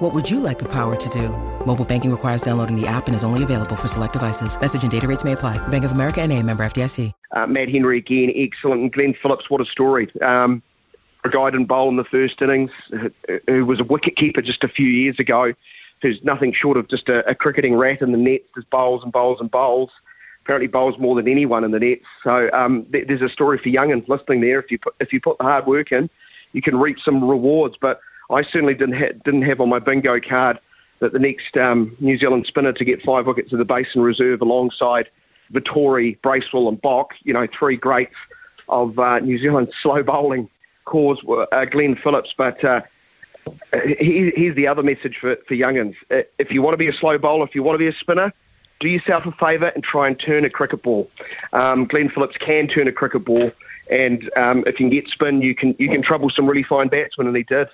What would you like the power to do? Mobile banking requires downloading the app and is only available for select devices. Message and data rates may apply. Bank of America and a member FDIC. Uh, Matt Henry again, excellent. And Glenn Phillips, what a story. Um, a guy didn't bowl in the first innings, who was a wicket keeper just a few years ago, who's nothing short of just a, a cricketing rat in the nets, just bowls and bowls and bowls. Apparently bowls more than anyone in the nets. So um, th- there's a story for young youngins listening there. If you put, if you put the hard work in, you can reap some rewards. But I certainly didn't ha- didn't have on my bingo card that the next um, New Zealand spinner to get five wickets in the Basin Reserve alongside Vettori, Bracewell, and Boock, you know, three greats of uh, New Zealand slow bowling cause uh, Glenn Phillips. But uh, he, here's the other message for, for youngins. Uh, if you want to be a slow bowler, if you want to be a spinner, do yourself a favour and try and turn a cricket ball. Um, Glenn Phillips can turn a cricket ball, and um, if you can get spin, you can you can trouble some really fine batsmen, and he did.